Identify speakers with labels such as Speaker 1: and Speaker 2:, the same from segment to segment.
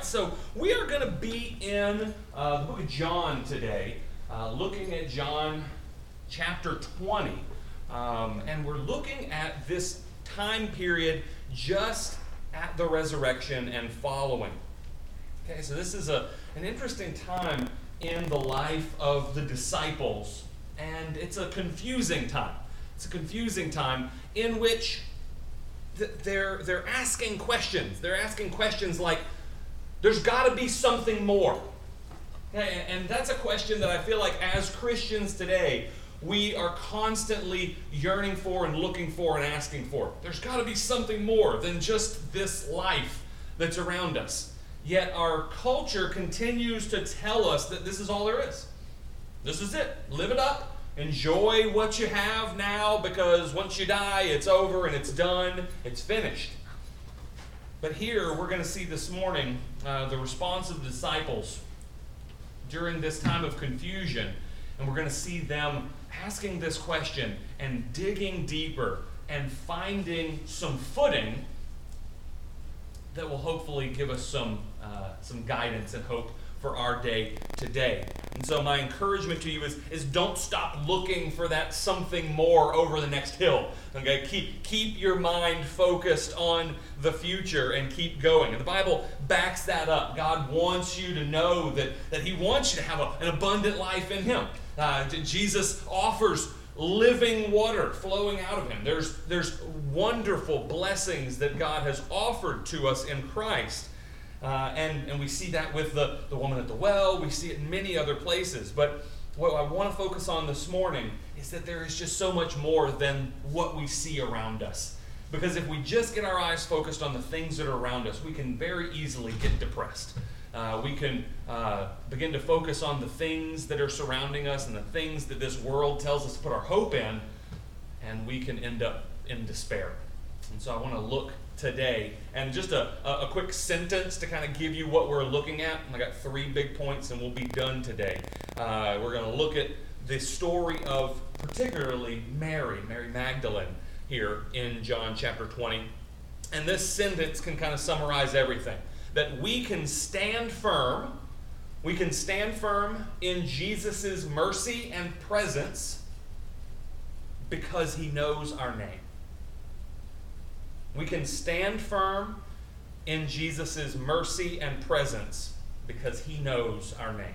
Speaker 1: right, so we are going to be in uh, the book of John today, uh, looking at John chapter 20. Um, and we're looking at this time period just at the resurrection and following. Okay, so this is a, an interesting time in the life of the disciples, and it's a confusing time. It's a confusing time in which th- they're, they're asking questions. They're asking questions like, there's got to be something more. And that's a question that I feel like as Christians today, we are constantly yearning for and looking for and asking for. There's got to be something more than just this life that's around us. Yet our culture continues to tell us that this is all there is. This is it. Live it up. Enjoy what you have now because once you die, it's over and it's done, it's finished. But here, we're going to see this morning uh, the response of the disciples during this time of confusion. And we're going to see them asking this question and digging deeper and finding some footing that will hopefully give us some, uh, some guidance and hope for our day today. And so my encouragement to you is, is don't stop looking for that something more over the next hill. Okay, keep keep your mind focused on the future and keep going. And the Bible backs that up. God wants you to know that, that He wants you to have a, an abundant life in Him. Uh, Jesus offers living water flowing out of him. There's, there's wonderful blessings that God has offered to us in Christ. Uh, and, and we see that with the, the woman at the well, we see it in many other places. But what I want to focus on this morning is that there is just so much more than what we see around us. Because if we just get our eyes focused on the things that are around us, we can very easily get depressed. Uh, we can uh, begin to focus on the things that are surrounding us and the things that this world tells us to put our hope in, and we can end up in despair. And so I want to look today. And just a, a, quick sentence to kind of give you what we're looking at. I got three big points, and we'll be done today. Uh, we're going to look at the story of particularly Mary, Mary Magdalene, here in John chapter 20. And this sentence can kind of summarize everything that we can stand firm. We can stand firm in Jesus' mercy and presence because he knows our name. We can stand firm in Jesus' mercy and presence because he knows our name.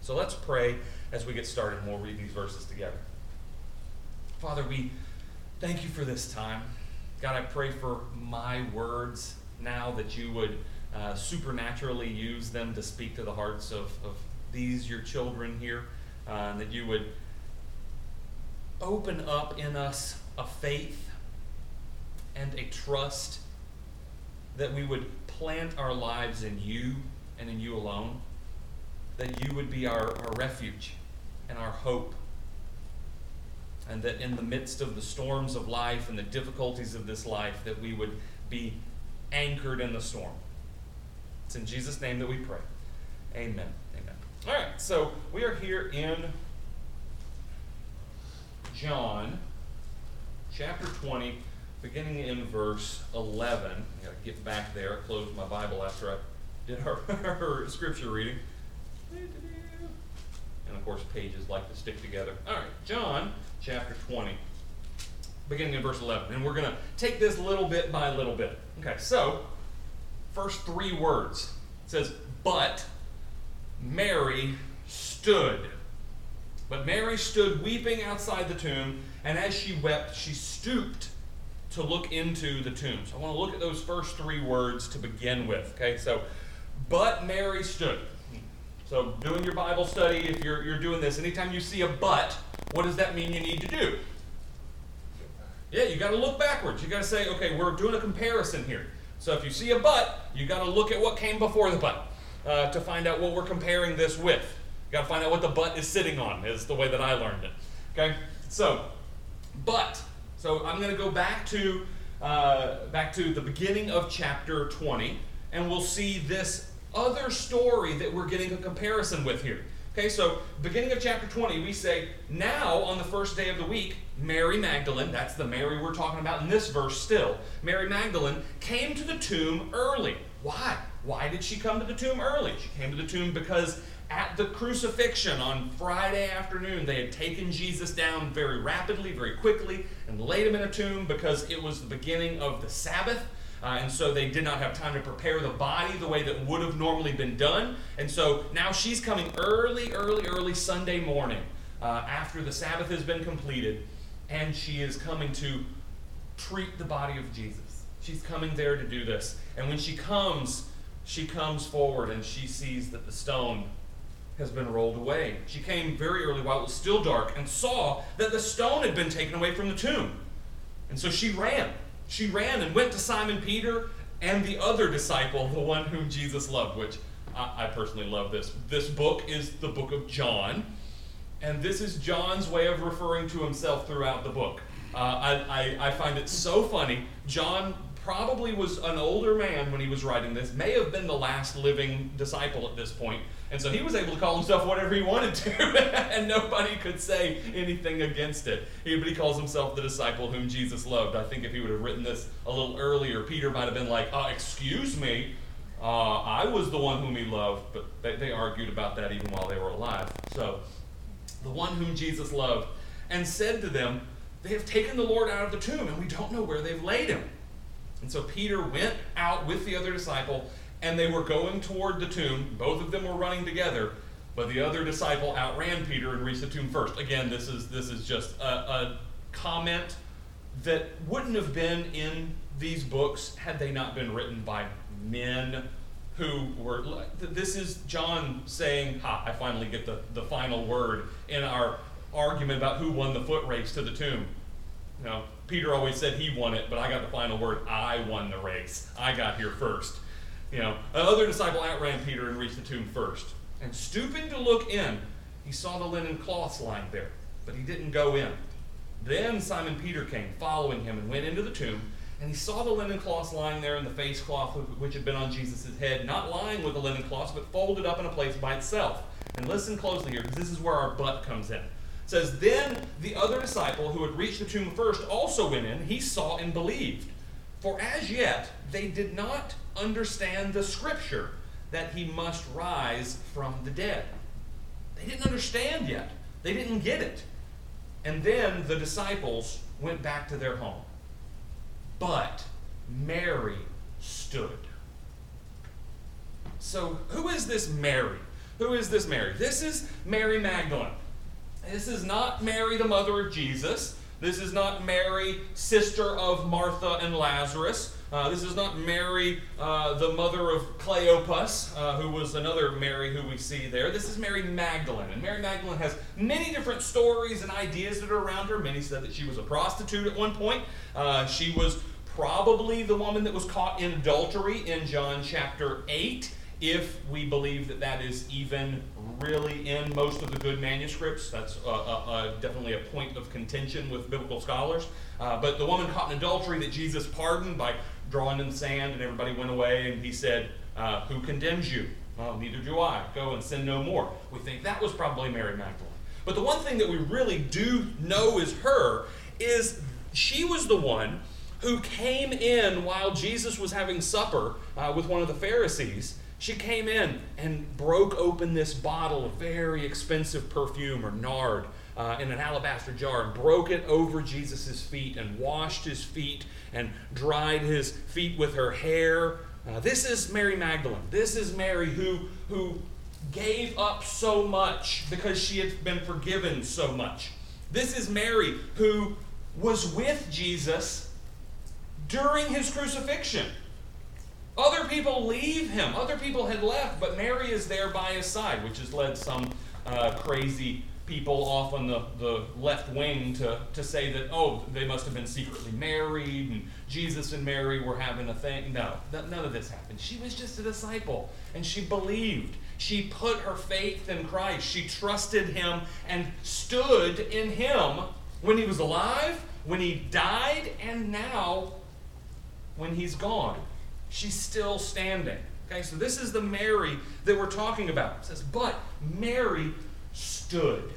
Speaker 1: So let's pray as we get started and we'll read these verses together. Father, we thank you for this time. God, I pray for my words now that you would uh, supernaturally use them to speak to the hearts of, of these, your children here, uh, and that you would open up in us a faith and a trust that we would plant our lives in you and in you alone, that you would be our, our refuge and our hope, and that in the midst of the storms of life and the difficulties of this life, that we would be anchored in the storm. It's in Jesus' name that we pray. Amen. Amen. All right, so we are here in John chapter 20 beginning in verse 11. I gotta get back there. I closed my Bible after I did our, our scripture reading. And of course, pages like to stick together. All right, John chapter 20, beginning in verse 11. And we're going to take this little bit by little bit. Okay, so, first three words. It says, But Mary stood. But Mary stood weeping outside the tomb, and as she wept, she stooped to look into the tombs. I want to look at those first three words to begin with. Okay, so, but Mary stood. So, doing your Bible study, if you're, you're doing this, anytime you see a but, what does that mean you need to do? Yeah, you got to look backwards. You got to say, okay, we're doing a comparison here. So, if you see a but, you got to look at what came before the but uh, to find out what we're comparing this with. You got to find out what the but is sitting on, is the way that I learned it. Okay, so, but so I'm going to go back to uh, back to the beginning of chapter 20, and we'll see this other story that we're getting a comparison with here. Okay, so beginning of chapter 20, we say, Now on the first day of the week, Mary Magdalene, that's the Mary we're talking about in this verse still, Mary Magdalene came to the tomb early. Why? Why did she come to the tomb early? She came to the tomb because at the crucifixion on Friday afternoon, they had taken Jesus down very rapidly, very quickly, and laid him in a tomb because it was the beginning of the Sabbath. Uh, and so they did not have time to prepare the body the way that would have normally been done. And so now she's coming early, early, early Sunday morning uh, after the Sabbath has been completed, and she is coming to treat the body of Jesus. She's coming there to do this. And when she comes, she comes forward and she sees that the stone has been rolled away. She came very early while it was still dark and saw that the stone had been taken away from the tomb. And so she ran she ran and went to Simon Peter and the other disciple, the one whom Jesus loved, which I, I personally love this. This book is the book of John, and this is John's way of referring to himself throughout the book. Uh, I, I, I find it so funny. John probably was an older man when he was writing this, may have been the last living disciple at this point, and so he was able to call himself whatever he wanted to, and nobody could say anything against it. He, but he calls himself the disciple whom Jesus loved. I think if he would have written this a little earlier, Peter might have been like, uh, Excuse me, uh, I was the one whom he loved. But they, they argued about that even while they were alive. So, the one whom Jesus loved, and said to them, They have taken the Lord out of the tomb, and we don't know where they've laid him. And so Peter went out with the other disciple and they were going toward the tomb. Both of them were running together, but the other disciple outran Peter and reached the tomb first. Again, this is this is just a, a comment that wouldn't have been in these books had they not been written by men who were this is John saying, Ha, I finally get the, the final word in our argument about who won the foot race to the tomb. Know, Peter always said he won it, but I got the final word. I won the race. I got here first. You know, another disciple outran Peter and reached the tomb first. And stooping to look in, he saw the linen cloths lying there, but he didn't go in. Then Simon Peter came, following him, and went into the tomb. And he saw the linen cloths lying there, and the face cloth which had been on Jesus' head, not lying with the linen cloths, but folded up in a place by itself. And listen closely here, because this is where our but comes in. Says, Then the other disciple who had reached the tomb first also went in. He saw and believed. For as yet they did not understand the scripture that he must rise from the dead. They didn't understand yet, they didn't get it. And then the disciples went back to their home. But Mary stood. So, who is this Mary? Who is this Mary? This is Mary Magdalene. This is not Mary, the mother of Jesus. This is not Mary, sister of Martha and Lazarus. Uh, this is not Mary, uh, the mother of Cleopas, uh, who was another Mary who we see there. This is Mary Magdalene. And Mary Magdalene has many different stories and ideas that are around her. Many said that she was a prostitute at one point. Uh, she was probably the woman that was caught in adultery in John chapter 8 if we believe that that is even really in most of the good manuscripts. That's uh, uh, definitely a point of contention with biblical scholars. Uh, but the woman caught in adultery that Jesus pardoned by drawing in the sand, and everybody went away, and he said, uh, Who condemns you? Well, neither do I. Go and sin no more. We think that was probably Mary Magdalene. But the one thing that we really do know is her is she was the one who came in while Jesus was having supper uh, with one of the Pharisees she came in and broke open this bottle of very expensive perfume or nard uh, in an alabaster jar and broke it over Jesus' feet and washed his feet and dried his feet with her hair. Uh, this is Mary Magdalene. This is Mary who, who gave up so much because she had been forgiven so much. This is Mary who was with Jesus during his crucifixion. Other people leave him. Other people had left, but Mary is there by his side, which has led some uh, crazy people off on the, the left wing to, to say that, oh, they must have been secretly married and Jesus and Mary were having a thing. No, th- none of this happened. She was just a disciple and she believed. She put her faith in Christ. She trusted him and stood in him when he was alive, when he died, and now when he's gone she's still standing. Okay, so this is the Mary that we're talking about. It says, but Mary stood.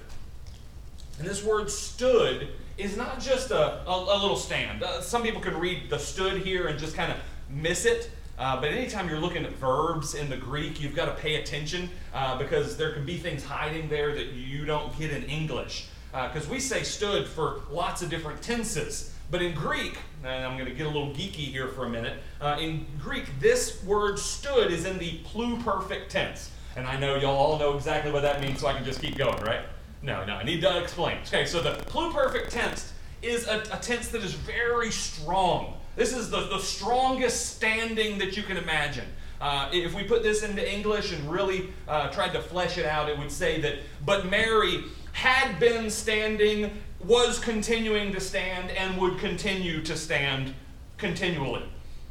Speaker 1: And this word stood is not just a, a, a little stand. Uh, some people can read the stood here and just kind of miss it. Uh, but anytime you're looking at verbs in the Greek, you've got to pay attention uh, because there can be things hiding there that you don't get in English. Because uh, we say stood for lots of different tenses. But in Greek, and I'm going to get a little geeky here for a minute, uh, in Greek, this word stood is in the pluperfect tense. And I know y'all all know exactly what that means, so I can just keep going, right? No, no, I need to explain. Okay, so the pluperfect tense is a, a tense that is very strong. This is the, the strongest standing that you can imagine. Uh, if we put this into English and really uh, tried to flesh it out, it would say that, but Mary had been standing, was continuing to stand, and would continue to stand continually.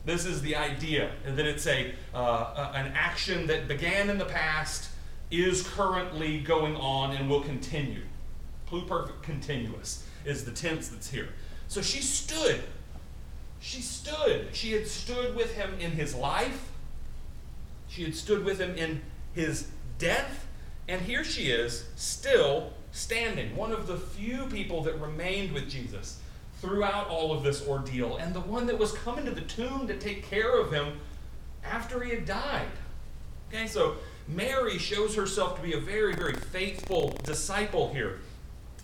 Speaker 1: This is the idea that it's a, uh, an action that began in the past, is currently going on, and will continue. Pluperfect continuous is the tense that's here. So she stood she stood. She had stood with him in his life, she had stood with him in his death, and here she is, still standing. One of the few people that remained with Jesus throughout all of this ordeal, and the one that was coming to the tomb to take care of him after he had died. Okay, so Mary shows herself to be a very, very faithful disciple here.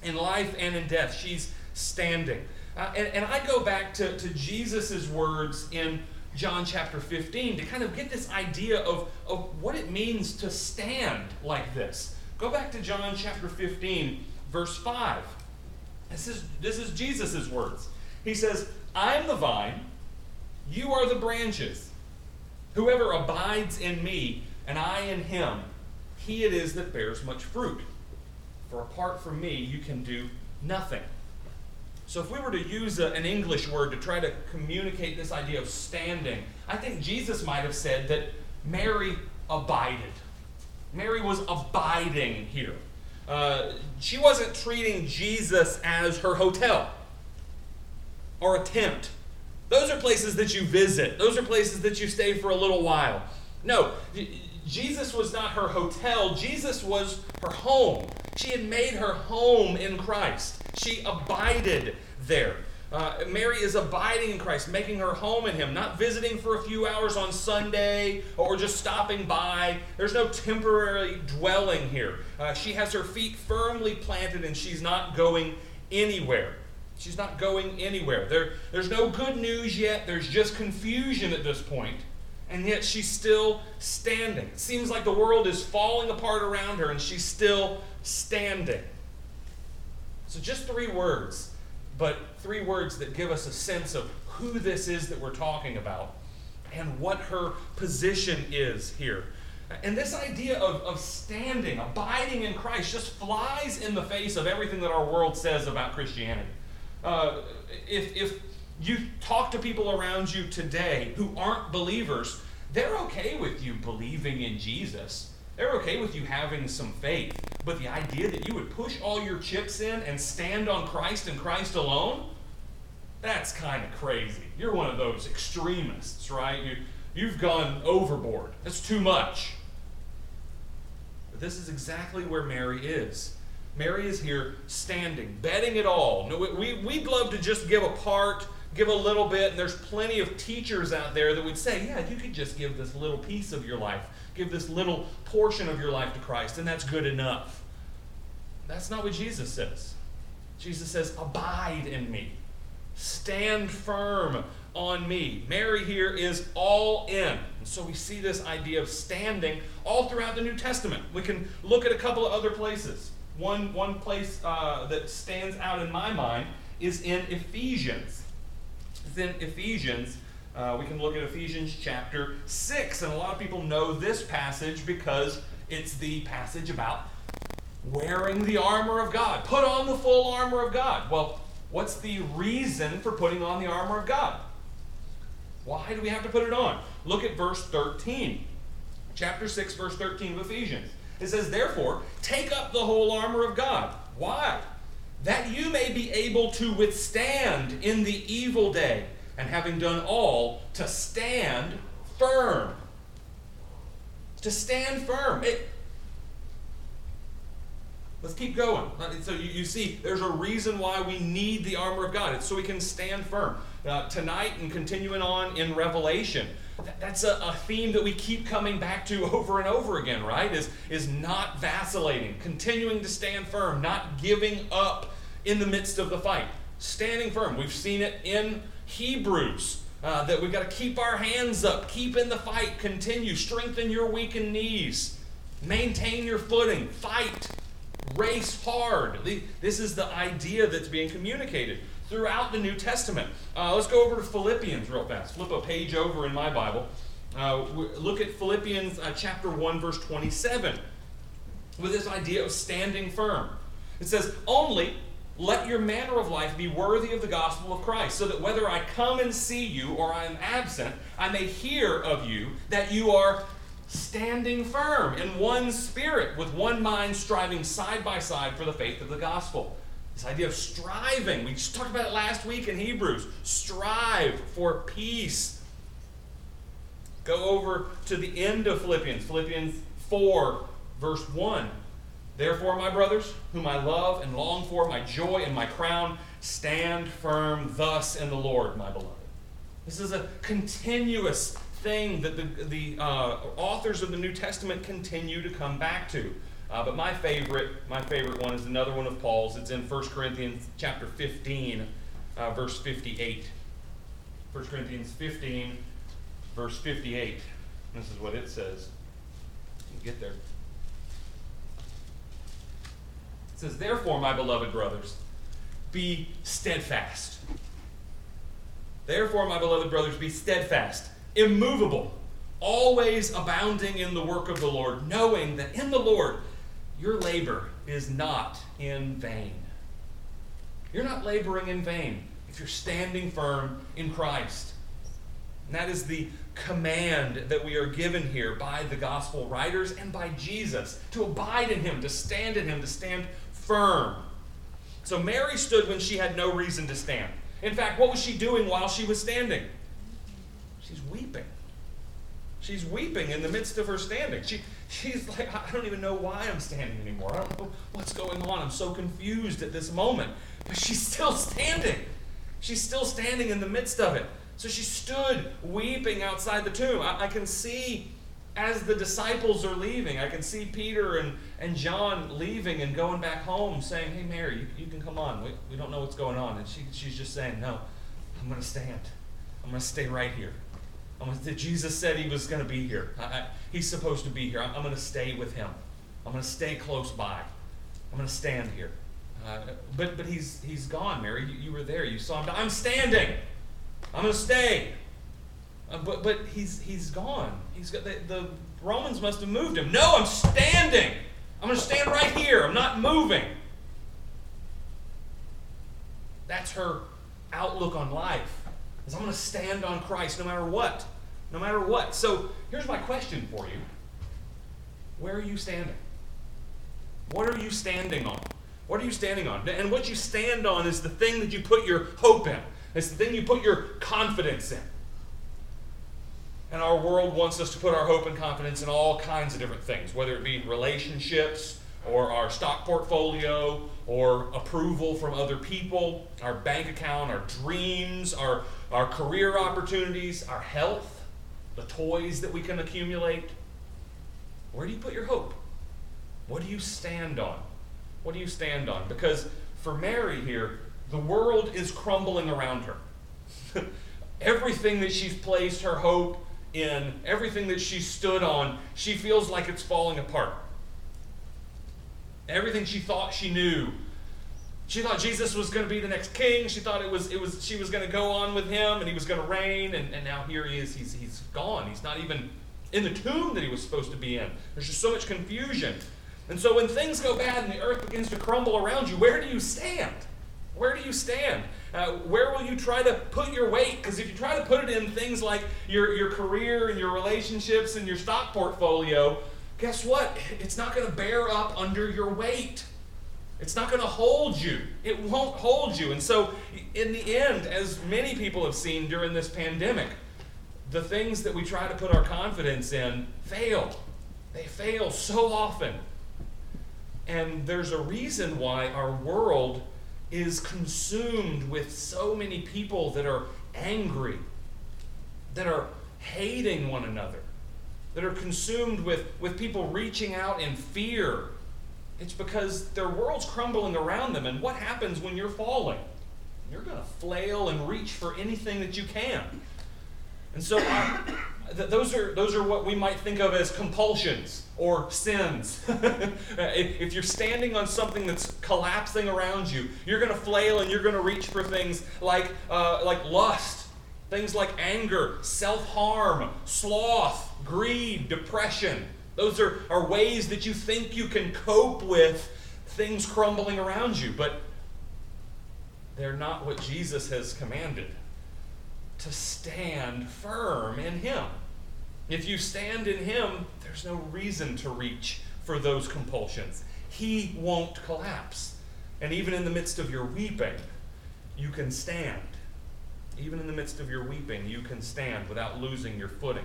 Speaker 1: In life and in death, she's standing. Uh, and, and I go back to, to Jesus' words in John chapter 15 to kind of get this idea of, of what it means to stand like this. Go back to John chapter 15, verse 5. This is, this is Jesus' words. He says, I am the vine, you are the branches. Whoever abides in me, and I in him, he it is that bears much fruit. For apart from me, you can do nothing. So, if we were to use a, an English word to try to communicate this idea of standing, I think Jesus might have said that Mary abided. Mary was abiding here. Uh, she wasn't treating Jesus as her hotel or a tent. Those are places that you visit, those are places that you stay for a little while. No, Jesus was not her hotel, Jesus was her home. She had made her home in Christ. She abided there. Uh, Mary is abiding in Christ, making her home in Him, not visiting for a few hours on Sunday or just stopping by. There's no temporary dwelling here. Uh, she has her feet firmly planted and she's not going anywhere. She's not going anywhere. There, there's no good news yet, there's just confusion at this point, and yet she's still standing. It seems like the world is falling apart around her, and she's still standing. So, just three words, but three words that give us a sense of who this is that we're talking about and what her position is here. And this idea of, of standing, abiding in Christ, just flies in the face of everything that our world says about Christianity. Uh, if, if you talk to people around you today who aren't believers, they're okay with you believing in Jesus. They're okay with you having some faith. But the idea that you would push all your chips in and stand on Christ and Christ alone, that's kind of crazy. You're one of those extremists, right? You, you've gone overboard. That's too much. But this is exactly where Mary is. Mary is here standing, betting it all. No, we, we'd love to just give a part, give a little bit, and there's plenty of teachers out there that would say, yeah, you could just give this little piece of your life give this little portion of your life to Christ, and that's good enough. That's not what Jesus says. Jesus says, Abide in me, stand firm on me. Mary here is all in. And so we see this idea of standing all throughout the New Testament. We can look at a couple of other places. One, one place uh, that stands out in my mind is in Ephesians. It's in Ephesians uh, we can look at Ephesians chapter 6, and a lot of people know this passage because it's the passage about wearing the armor of God. Put on the full armor of God. Well, what's the reason for putting on the armor of God? Why do we have to put it on? Look at verse 13. Chapter 6, verse 13 of Ephesians. It says, Therefore, take up the whole armor of God. Why? That you may be able to withstand in the evil day and having done all, to stand firm. To stand firm. It, let's keep going. So you, you, see, there's a reason why we need the armor of God. It's so we can stand firm. Uh, tonight and continuing on in Revelation, that's a, a, theme that we keep coming back to over and over again, right? Is, is not vacillating, continuing to stand firm, not giving up in the midst of the fight. Standing firm. We've seen it in Hebrews uh, that we've got to keep our hands up, keep in the fight, continue, strengthen your weakened knees, maintain your footing, fight, race hard. This is the idea that's being communicated throughout the New Testament. Uh, let's go over to Philippians real fast. Flip a page over in my Bible. Uh, look at Philippians uh, chapter 1, verse 27, with this idea of standing firm. It says, Only let your manner of life be worthy of the gospel of Christ, so that whether I come and see you or I am absent, I may hear of you that you are standing firm in one spirit, with one mind, striving side by side for the faith of the gospel. This idea of striving. We just talked about it last week in Hebrews. Strive for peace. Go over to the end of Philippians, Philippians 4, verse 1. Therefore, my brothers, whom I love and long for, my joy and my crown, stand firm thus in the Lord, my beloved. This is a continuous thing that the, the uh, authors of the New Testament continue to come back to. Uh, but my favorite, my favorite one is another one of Paul's. It's in 1 Corinthians chapter 15, uh, verse 58. 1 Corinthians 15, verse 58. This is what it says. Get there. It says, Therefore, my beloved brothers, be steadfast. Therefore, my beloved brothers, be steadfast, immovable, always abounding in the work of the Lord, knowing that in the Lord your labor is not in vain. You're not laboring in vain if you're standing firm in Christ. And that is the command that we are given here by the gospel writers and by Jesus to abide in Him, to stand in Him, to stand firm. So Mary stood when she had no reason to stand. In fact, what was she doing while she was standing? She's weeping. She's weeping in the midst of her standing. She, she's like, I don't even know why I'm standing anymore. I don't know what's going on. I'm so confused at this moment. But she's still standing. She's still standing in the midst of it. So she stood weeping outside the tomb. I, I can see as the disciples are leaving, I can see Peter and, and John leaving and going back home saying, Hey, Mary, you, you can come on. We, we don't know what's going on. And she, she's just saying, No, I'm going to stand. I'm going to stay right here. Jesus said he was going to be here. I, I, he's supposed to be here. I'm, I'm going to stay with him. I'm going to stay close by. I'm going to stand here. Uh, but but he's he's gone, Mary. You, you, were there. You saw him. I'm standing. I'm going to stay. Uh, but but he's he's gone. He's got the, the Romans must have moved him. No, I'm standing. I'm going to stand right here. I'm not moving. That's her outlook on life. Is I'm going to stand on Christ no matter what no matter what. So here's my question for you Where are you standing? What are you standing on? What are you standing on? And what you stand on is the thing that you put your hope in, it's the thing you put your confidence in. And our world wants us to put our hope and confidence in all kinds of different things, whether it be relationships or our stock portfolio or approval from other people, our bank account, our dreams, our, our career opportunities, our health the toys that we can accumulate. Where do you put your hope? What do you stand on? What do you stand on? Because for Mary here, the world is crumbling around her. everything that she's placed her hope in, everything that she stood on, she feels like it's falling apart. Everything she thought she knew she thought Jesus was going to be the next king. She thought it was, it was, she was going to go on with him and he was going to reign. And, and now here he is. He's, he's gone. He's not even in the tomb that he was supposed to be in. There's just so much confusion. And so when things go bad and the earth begins to crumble around you, where do you stand? Where do you stand? Uh, where will you try to put your weight? Because if you try to put it in things like your, your career and your relationships and your stock portfolio, guess what? It's not going to bear up under your weight. It's not going to hold you. It won't hold you. And so, in the end, as many people have seen during this pandemic, the things that we try to put our confidence in fail. They fail so often. And there's a reason why our world is consumed with so many people that are angry, that are hating one another, that are consumed with, with people reaching out in fear. It's because their world's crumbling around them. And what happens when you're falling? You're going to flail and reach for anything that you can. And so uh, th- those, are, those are what we might think of as compulsions or sins. if you're standing on something that's collapsing around you, you're going to flail and you're going to reach for things like, uh, like lust, things like anger, self harm, sloth, greed, depression. Those are, are ways that you think you can cope with things crumbling around you, but they're not what Jesus has commanded. To stand firm in Him. If you stand in Him, there's no reason to reach for those compulsions. He won't collapse. And even in the midst of your weeping, you can stand. Even in the midst of your weeping, you can stand without losing your footing.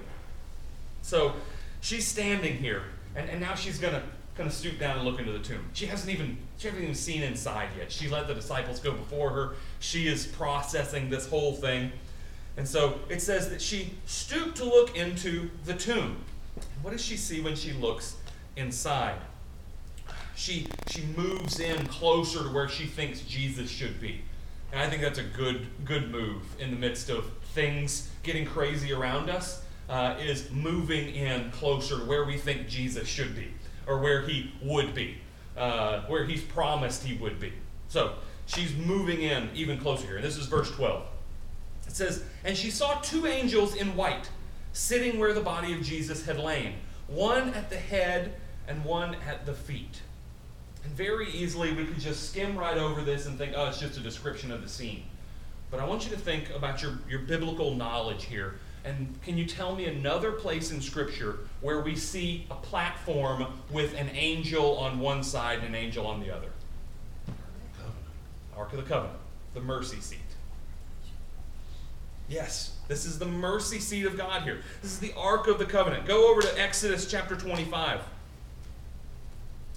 Speaker 1: So she's standing here, and, and now she's going to kind of stoop down and look into the tomb. She hasn't even she hasn't even seen inside yet. She let the disciples go before her. She is processing this whole thing. And so it says that she stooped to look into the tomb. What does she see when she looks inside? She, she moves in closer to where she thinks Jesus should be. And I think that's a good, good move in the midst of things getting crazy around us, uh, is moving in closer to where we think Jesus should be, or where he would be, uh, where he's promised he would be. So she's moving in even closer here. And this is verse 12. It says, And she saw two angels in white sitting where the body of Jesus had lain, one at the head and one at the feet. And very easily we could just skim right over this and think, oh, it's just a description of the scene. But I want you to think about your, your biblical knowledge here. And can you tell me another place in Scripture where we see a platform with an angel on one side and an angel on the other? Ark of the Covenant, the mercy seat. Yes, this is the mercy seat of God here. This is the Ark of the Covenant. Go over to Exodus chapter 25.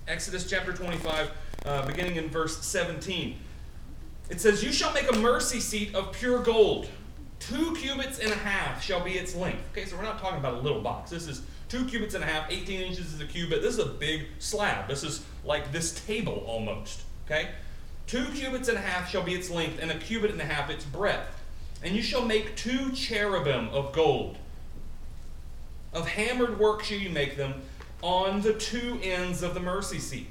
Speaker 1: Exodus chapter 25, uh, beginning in verse 17. It says, You shall make a mercy seat of pure gold. Two cubits and a half shall be its length. Okay, so we're not talking about a little box. This is two cubits and a half, 18 inches is a cubit. This is a big slab. This is like this table almost. Okay? Two cubits and a half shall be its length, and a cubit and a half its breadth. And you shall make two cherubim of gold. Of hammered work shall you make them on the two ends of the mercy seat.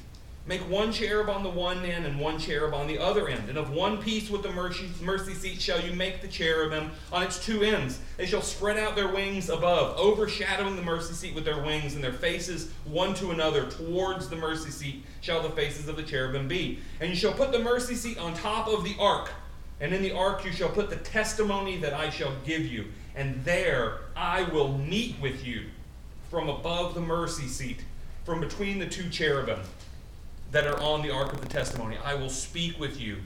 Speaker 1: Make one cherub on the one end and one cherub on the other end. And of one piece with the mercy, mercy seat shall you make the cherubim on its two ends. They shall spread out their wings above, overshadowing the mercy seat with their wings, and their faces one to another towards the mercy seat shall the faces of the cherubim be. And you shall put the mercy seat on top of the ark and in the ark you shall put the testimony that I shall give you, and there I will meet with you from above the mercy seat, from between the two cherubim that are on the ark of the testimony. I will speak with you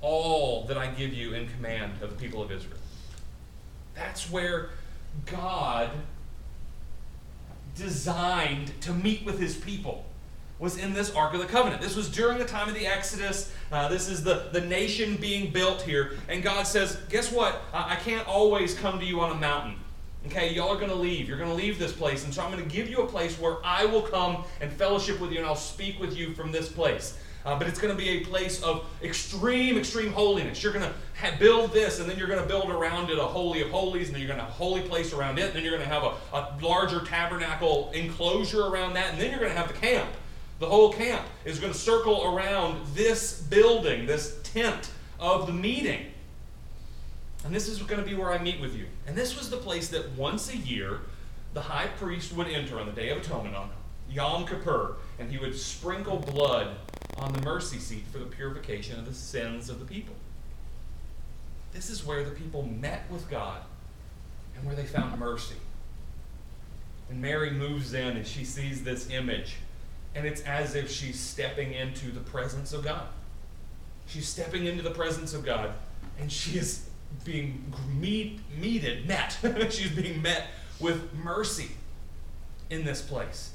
Speaker 1: all that I give you in command of the people of Israel. That's where God designed to meet with his people was in this Ark of the Covenant. This was during the time of the Exodus. Uh, this is the, the nation being built here. And God says, Guess what? I, I can't always come to you on a mountain. Okay, y'all are going to leave. You're going to leave this place. And so I'm going to give you a place where I will come and fellowship with you and I'll speak with you from this place. Uh, but it's going to be a place of extreme, extreme holiness. You're going to ha- build this, and then you're going to build around it a holy of holies, and then you're going to have a holy place around it, and then you're going to have a, a larger tabernacle enclosure around that, and then you're going to have the camp. The whole camp is going to circle around this building, this tent of the meeting. And this is going to be where I meet with you. And this was the place that once a year the high priest would enter on the Day of Atonement, on Yom Kippur, and he would sprinkle blood on the mercy seat for the purification of the sins of the people. This is where the people met with God and where they found mercy. And Mary moves in and she sees this image and it's as if she's stepping into the presence of God. She's stepping into the presence of God, and she is being meet, meted, met. she's being met with mercy in this place.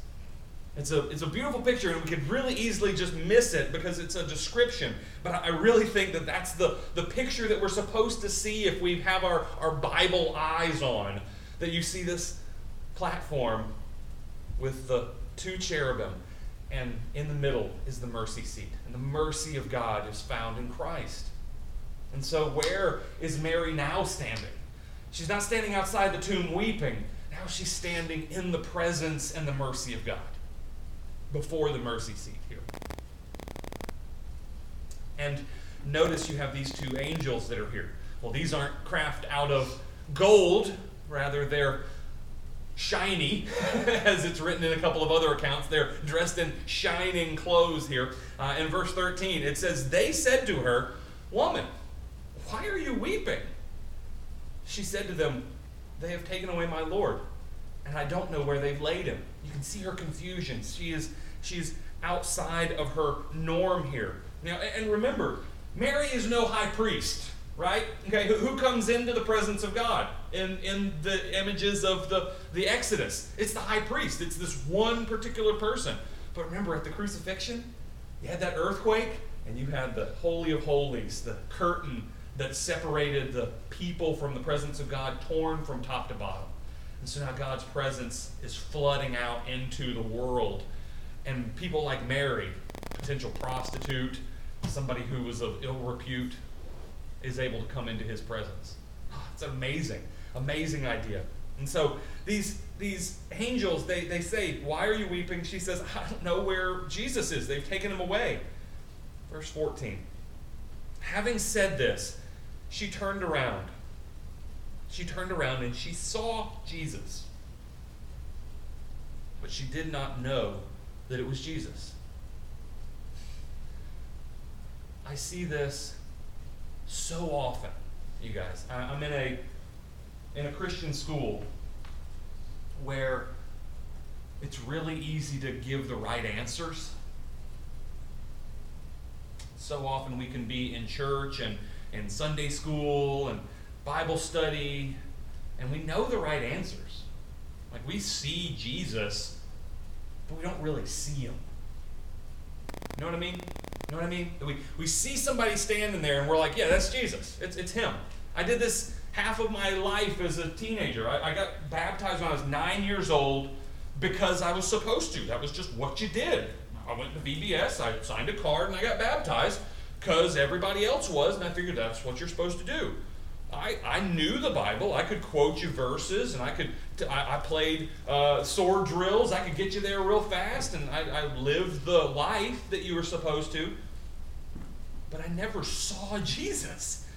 Speaker 1: It's a, it's a beautiful picture, and we could really easily just miss it because it's a description. But I really think that that's the, the picture that we're supposed to see if we have our, our Bible eyes on that you see this platform with the two cherubim, and in the middle is the mercy seat. And the mercy of God is found in Christ. And so, where is Mary now standing? She's not standing outside the tomb weeping. Now she's standing in the presence and the mercy of God before the mercy seat here. And notice you have these two angels that are here. Well, these aren't craft out of gold, rather, they're shiny, as it's written in a couple of other accounts. They're dressed in shining clothes here. Uh, in verse 13, it says, They said to her, Woman, why are you weeping? She said to them, They have taken away my Lord, and I don't know where they've laid him. You can see her confusion. She is she's outside of her norm here. Now, and remember, Mary is no high priest, right? Okay, who, who comes into the presence of God in, in the images of the, the Exodus? It's the high priest. It's this one particular person. But remember, at the crucifixion, you had that earthquake, and you had the Holy of Holies, the curtain that separated the people from the presence of God, torn from top to bottom. And so now God's presence is flooding out into the world. And people like Mary, potential prostitute, somebody who was of ill repute, is able to come into his presence. Oh, it's amazing, amazing idea. And so these these angels, they, they say, Why are you weeping? She says, I don't know where Jesus is. They've taken him away. Verse 14. Having said this, she turned around. She turned around and she saw Jesus. But she did not know that it was Jesus. I see this so often, you guys. I'm in a in a Christian school where it's really easy to give the right answers. So often we can be in church and in Sunday school and Bible study, and we know the right answers. Like we see Jesus, but we don't really see him. You know what I mean? You know what I mean? We, we see somebody standing there and we're like, yeah, that's Jesus. It's, it's him. I did this half of my life as a teenager. I, I got baptized when I was nine years old because I was supposed to. That was just what you did. I went to VBS, I signed a card, and I got baptized because everybody else was, and I figured that's what you're supposed to do. I, I knew the Bible. I could quote you verses, and I could. I, I played uh, sword drills. I could get you there real fast, and I, I lived the life that you were supposed to. But I never saw Jesus.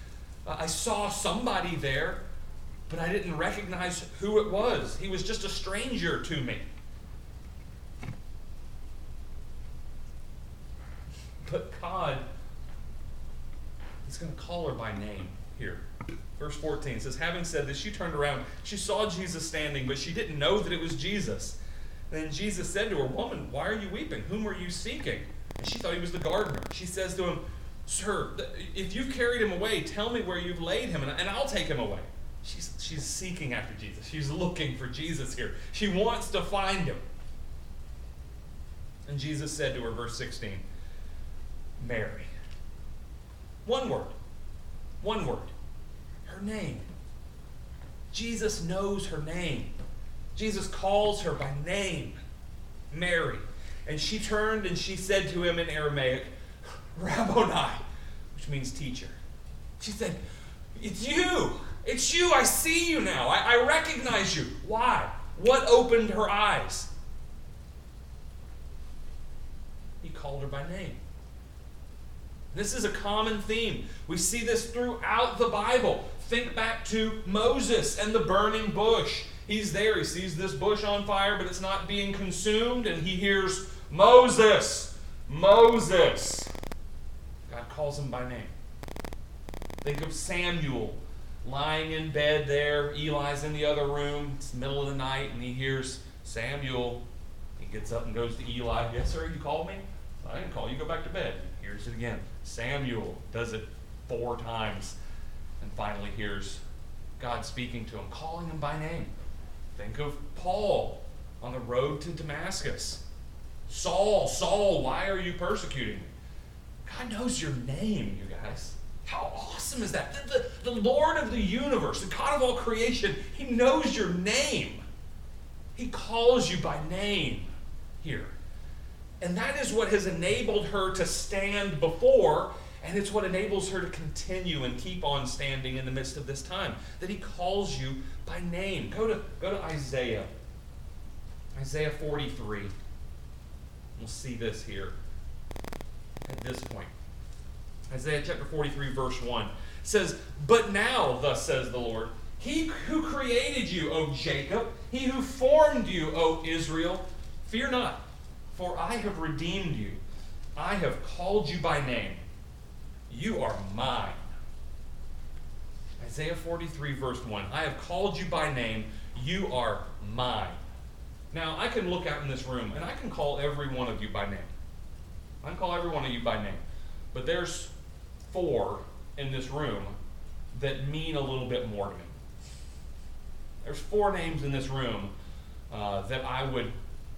Speaker 1: I saw somebody there, but I didn't recognize who it was. He was just a stranger to me. But God He's going to call her by name here. Verse 14 says, Having said this, she turned around. She saw Jesus standing, but she didn't know that it was Jesus. Then Jesus said to her, Woman, why are you weeping? Whom are you seeking? And she thought he was the gardener. She says to him, Sir, if you've carried him away, tell me where you've laid him, and I'll take him away. She's, she's seeking after Jesus. She's looking for Jesus here. She wants to find him. And Jesus said to her, verse 16, Mary. One word. One word. Her name. Jesus knows her name. Jesus calls her by name, Mary. And she turned and she said to him in Aramaic, Rabboni, which means teacher. She said, It's you. It's you. I see you now. I, I recognize you. Why? What opened her eyes? He called her by name. This is a common theme. We see this throughout the Bible. Think back to Moses and the burning bush. He's there, he sees this bush on fire, but it's not being consumed, and he hears, Moses, Moses. God calls him by name. Think of Samuel lying in bed there. Eli's in the other room. It's the middle of the night, and he hears Samuel. He gets up and goes to Eli. Yes, sir, you called me? I didn't call you. Go back to bed. Hears it again. Samuel does it four times and finally hears God speaking to him, calling him by name. Think of Paul on the road to Damascus. Saul, Saul, why are you persecuting me? God knows your name, you guys. How awesome is that? The, the, the Lord of the universe, the God of all creation, He knows your name. He calls you by name here. And that is what has enabled her to stand before, and it's what enables her to continue and keep on standing in the midst of this time. That He calls you by name. Go to, go to Isaiah. Isaiah 43. We'll see this here at this point. Isaiah chapter 43, verse 1 says, But now, thus says the Lord, He who created you, O Jacob, He who formed you, O Israel, fear not, for I have redeemed you. I have called you by name. You are mine. Isaiah 43, verse 1. I have called you by name. You are mine. Now, I can look out in this room and I can call every one of you by name. I can call every one of you by name. But there's four in this room that mean a little bit more to me. There's four names in this room uh, that I would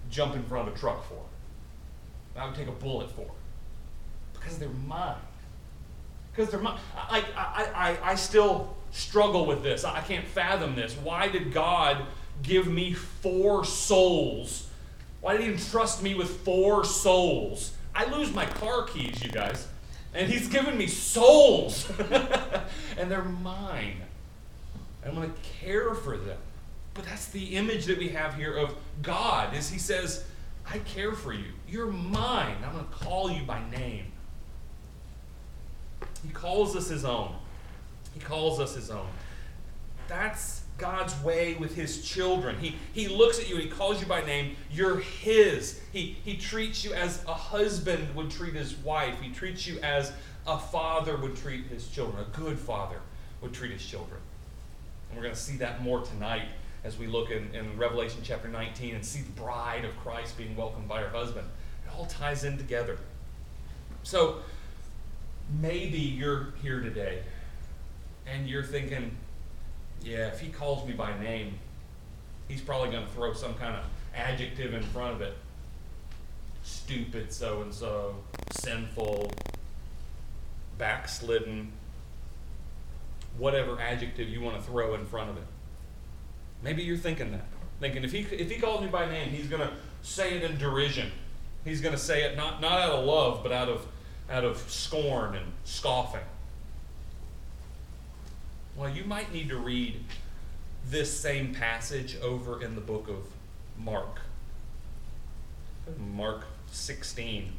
Speaker 1: jump in front of a truck for. I would take a bullet for. Because they're mine. Because they're mine. I, I, I, I still struggle with this. I can't fathom this. Why did God give me four souls? Why did he entrust me with four souls? I lose my car keys, you guys. And he's given me souls. and they're mine. I'm going to care for them. But that's the image that we have here of God, is he says, I care for you. You're mine. I'm going to call you by name. He calls us his own. He calls us his own. That's God's way with his children. He, he looks at you and he calls you by name. You're his. He, he treats you as a husband would treat his wife. He treats you as a father would treat his children. A good father would treat his children. And we're going to see that more tonight as we look in, in Revelation chapter 19 and see the bride of Christ being welcomed by her husband. It all ties in together. So maybe you're here today and you're thinking, yeah, if he calls me by name, he's probably going to throw some kind of adjective in front of it. Stupid so and so, sinful, backslidden, whatever adjective you want to throw in front of it. Maybe you're thinking that. Thinking if he if he calls me by name, he's going to say it in derision. He's going to say it not, not out of love, but out of out of scorn and scoffing. Well, you might need to read this same passage over in the book of Mark. Mark 16.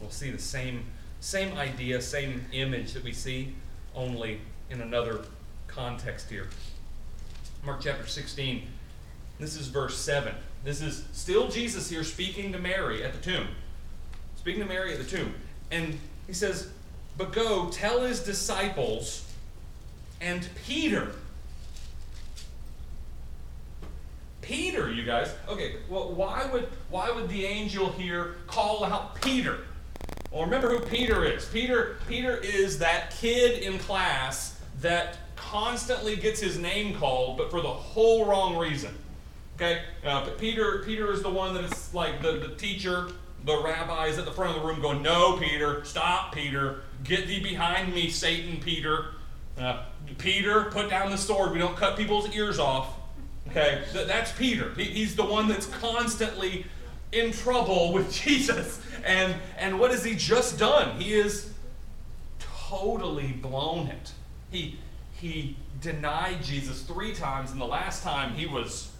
Speaker 1: We'll see the same, same idea, same image that we see, only in another context here. Mark chapter 16. This is verse 7. This is still Jesus here speaking to Mary at the tomb. Speaking to Mary at the tomb. And he says, But go tell his disciples and Peter. Peter, you guys. Okay, well, why would why would the angel here call out Peter? Well, remember who Peter is. Peter Peter is that kid in class that constantly gets his name called, but for the whole wrong reason. Okay, uh, Peter Peter is the one that is like the, the teacher, the rabbi is at the front of the room going, "No, Peter, stop, Peter, get thee behind me, Satan, Peter." Uh, Peter, put down the sword. We don't cut people's ears off. Okay, Th- that's Peter. He, he's the one that's constantly in trouble with Jesus. And and what has he just done? He is totally blown it. He he denied Jesus three times, and the last time he was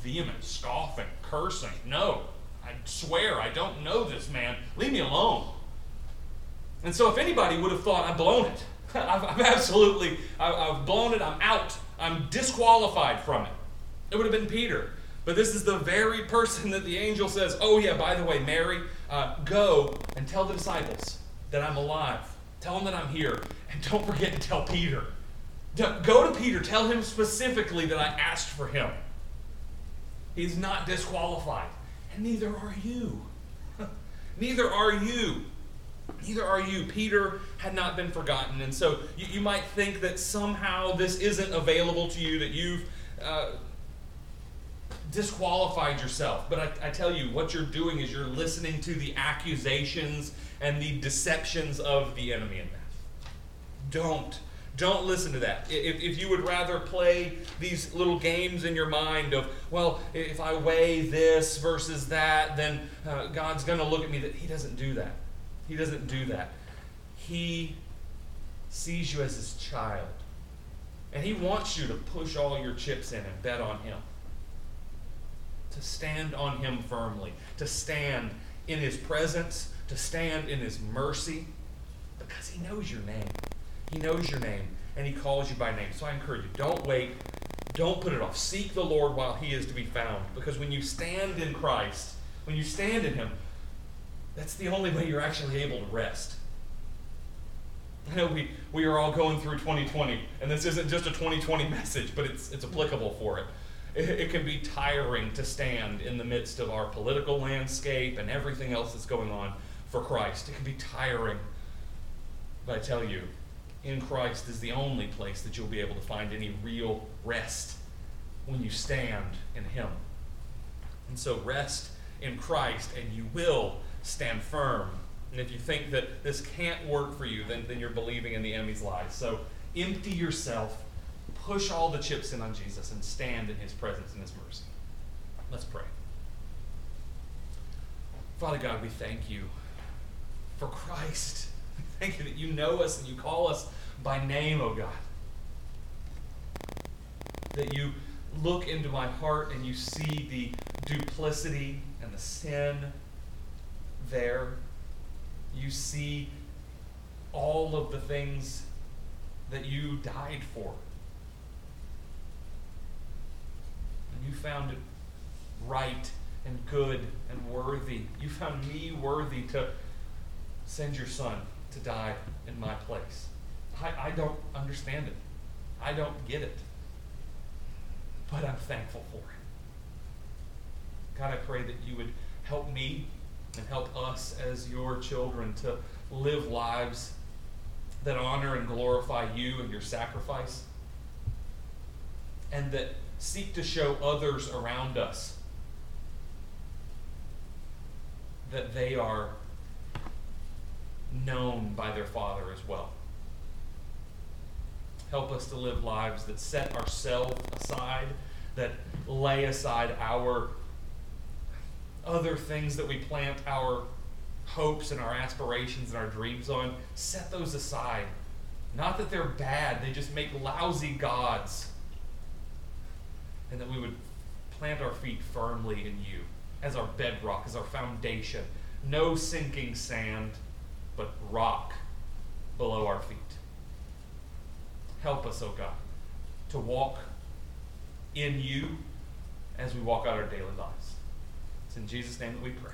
Speaker 1: vehement, scoffing, cursing. No, I swear I don't know this man. Leave me alone. And so, if anybody would have thought I've blown it, I've, I've absolutely, I've, I've blown it. I'm out. I'm disqualified from it. It would have been Peter. But this is the very person that the angel says, Oh, yeah, by the way, Mary, uh, go and tell the disciples that I'm alive. Tell him that I'm here. And don't forget to tell Peter. Go to Peter. Tell him specifically that I asked for him. He's not disqualified. And neither are you. neither are you. Neither are you. Peter had not been forgotten. And so you, you might think that somehow this isn't available to you, that you've uh, disqualified yourself. But I, I tell you, what you're doing is you're listening to the accusations and the deceptions of the enemy in that. Don't. Don't listen to that. If, if you would rather play these little games in your mind of, well, if I weigh this versus that, then uh, God's going to look at me, that He doesn't do that. He doesn't do that. He sees you as His child. And He wants you to push all your chips in and bet on Him. To stand on Him firmly, to stand in His presence, to stand in His mercy, because He knows your name. He knows your name, and He calls you by name. So I encourage you don't wait, don't put it off. Seek the Lord while He is to be found, because when you stand in Christ, when you stand in Him, that's the only way you're actually able to rest. I know we, we are all going through 2020, and this isn't just a 2020 message, but it's, it's applicable for it. It. Can be tiring to stand in the midst of our political landscape and everything else that's going on for Christ. It can be tiring. But I tell you, in Christ is the only place that you'll be able to find any real rest when you stand in Him. And so rest in Christ, and you will stand firm and if you think that this can't work for you, then, then you're believing in the enemy's lies. So empty yourself, push all the chips in on Jesus, and stand in his presence and his mercy. Let's pray. Father God, we thank you for Christ. Thank you that you know us and you call us by name, oh God. That you look into my heart and you see the duplicity and the sin there you see all of the things that you died for. And you found it right and good and worthy. You found me worthy to send your son to die in my place. I, I don't understand it. I don't get it. But I'm thankful for it. God, I pray that you would help me and help us as your children to live lives that honor and glorify you and your sacrifice, and that seek to show others around us that they are known by their Father as well. Help us to live lives that set ourselves aside, that lay aside our other things that we plant our hopes and our aspirations and our dreams on, set those aside. Not that they're bad, they just make lousy gods. And that we would plant our feet firmly in you as our bedrock, as our foundation. No sinking sand, but rock below our feet. Help us, O oh God, to walk in you as we walk out our daily lives. It's in Jesus' name that we pray.